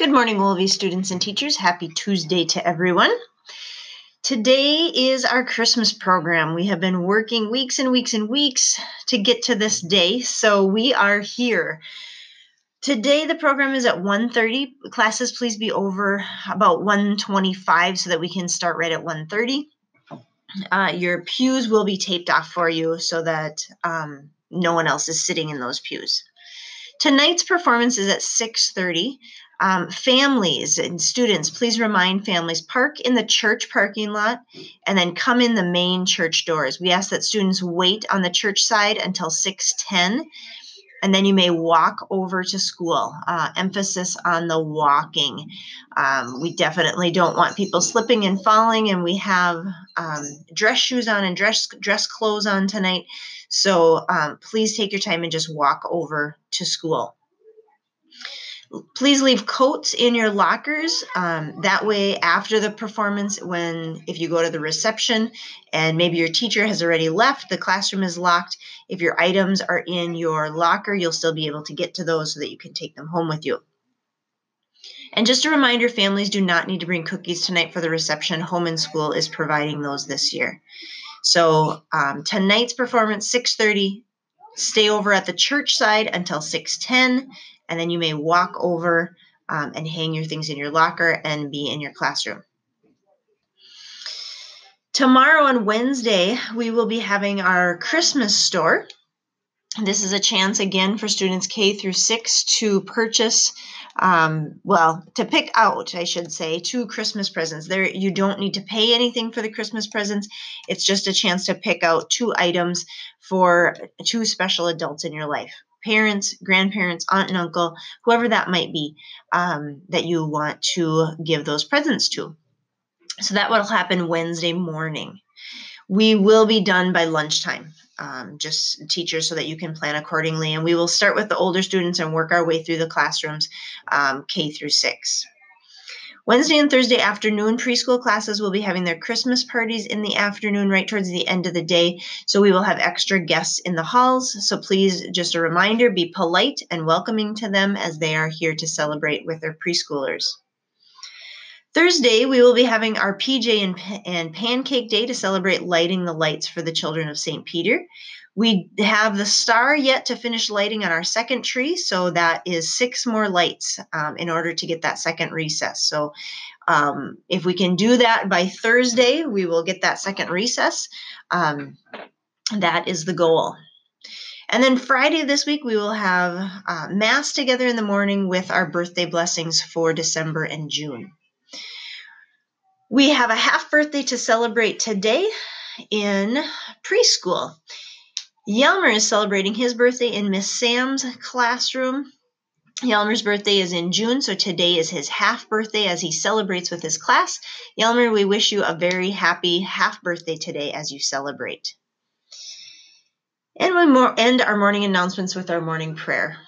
Good morning, Wolvie students and teachers. Happy Tuesday to everyone. Today is our Christmas program. We have been working weeks and weeks and weeks to get to this day, so we are here. Today the program is at 1:30. Classes please be over about 1:25 so that we can start right at 1:30. Uh, your pews will be taped off for you so that um, no one else is sitting in those pews. Tonight's performance is at 6:30. Um, families and students, please remind families park in the church parking lot and then come in the main church doors. We ask that students wait on the church side until 6:10 and then you may walk over to school. Uh, emphasis on the walking. Um, we definitely don't want people slipping and falling, and we have um, dress shoes on and dress dress clothes on tonight. So um, please take your time and just walk over to school. Please leave coats in your lockers. Um, that way, after the performance, when if you go to the reception and maybe your teacher has already left, the classroom is locked. If your items are in your locker, you'll still be able to get to those so that you can take them home with you. And just a reminder, families do not need to bring cookies tonight for the reception. Home and School is providing those this year. So um, tonight's performance, 6:30. Stay over at the church side until 6:10, and then you may walk over um, and hang your things in your locker and be in your classroom. Tomorrow on Wednesday, we will be having our Christmas store. This is a chance again for students K through 6 to purchase um, well, to pick out, I should say, two Christmas presents. There, you don't need to pay anything for the Christmas presents. It's just a chance to pick out two items for two special adults in your life parents, grandparents, aunt and uncle, whoever that might be, um, that you want to give those presents to. So that will happen Wednesday morning. We will be done by lunchtime, um, just teachers, so that you can plan accordingly. And we will start with the older students and work our way through the classrooms, um, K through six. Wednesday and Thursday afternoon preschool classes will be having their Christmas parties in the afternoon, right towards the end of the day. So we will have extra guests in the halls. So please, just a reminder, be polite and welcoming to them as they are here to celebrate with their preschoolers. Thursday, we will be having our PJ and, and Pancake Day to celebrate lighting the lights for the children of St. Peter. We have the star yet to finish lighting on our second tree, so that is six more lights um, in order to get that second recess. So, um, if we can do that by Thursday, we will get that second recess. Um, that is the goal. And then Friday this week, we will have uh, Mass together in the morning with our birthday blessings for December and June. We have a half birthday to celebrate today in preschool. Yelmer is celebrating his birthday in Miss Sam's classroom. Yelmer's birthday is in June, so today is his half birthday as he celebrates with his class. Yelmer, we wish you a very happy half birthday today as you celebrate. And we end our morning announcements with our morning prayer.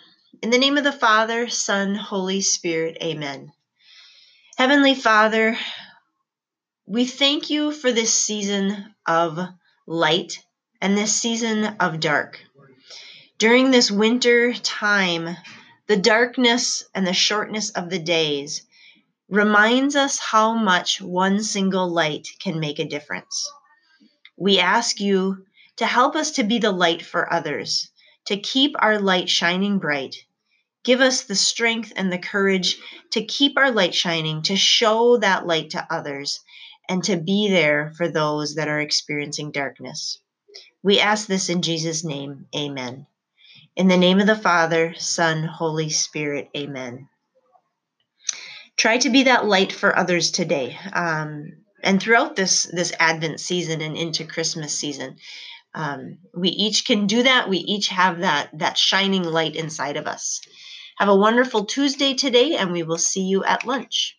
In the name of the Father, Son, Holy Spirit, amen. Heavenly Father, we thank you for this season of light and this season of dark. During this winter time, the darkness and the shortness of the days reminds us how much one single light can make a difference. We ask you to help us to be the light for others, to keep our light shining bright. Give us the strength and the courage to keep our light shining, to show that light to others, and to be there for those that are experiencing darkness. We ask this in Jesus' name. Amen. In the name of the Father, Son, Holy Spirit. Amen. Try to be that light for others today. Um, and throughout this this Advent season and into Christmas season, um, we each can do that. We each have that that shining light inside of us. Have a wonderful Tuesday today, and we will see you at lunch.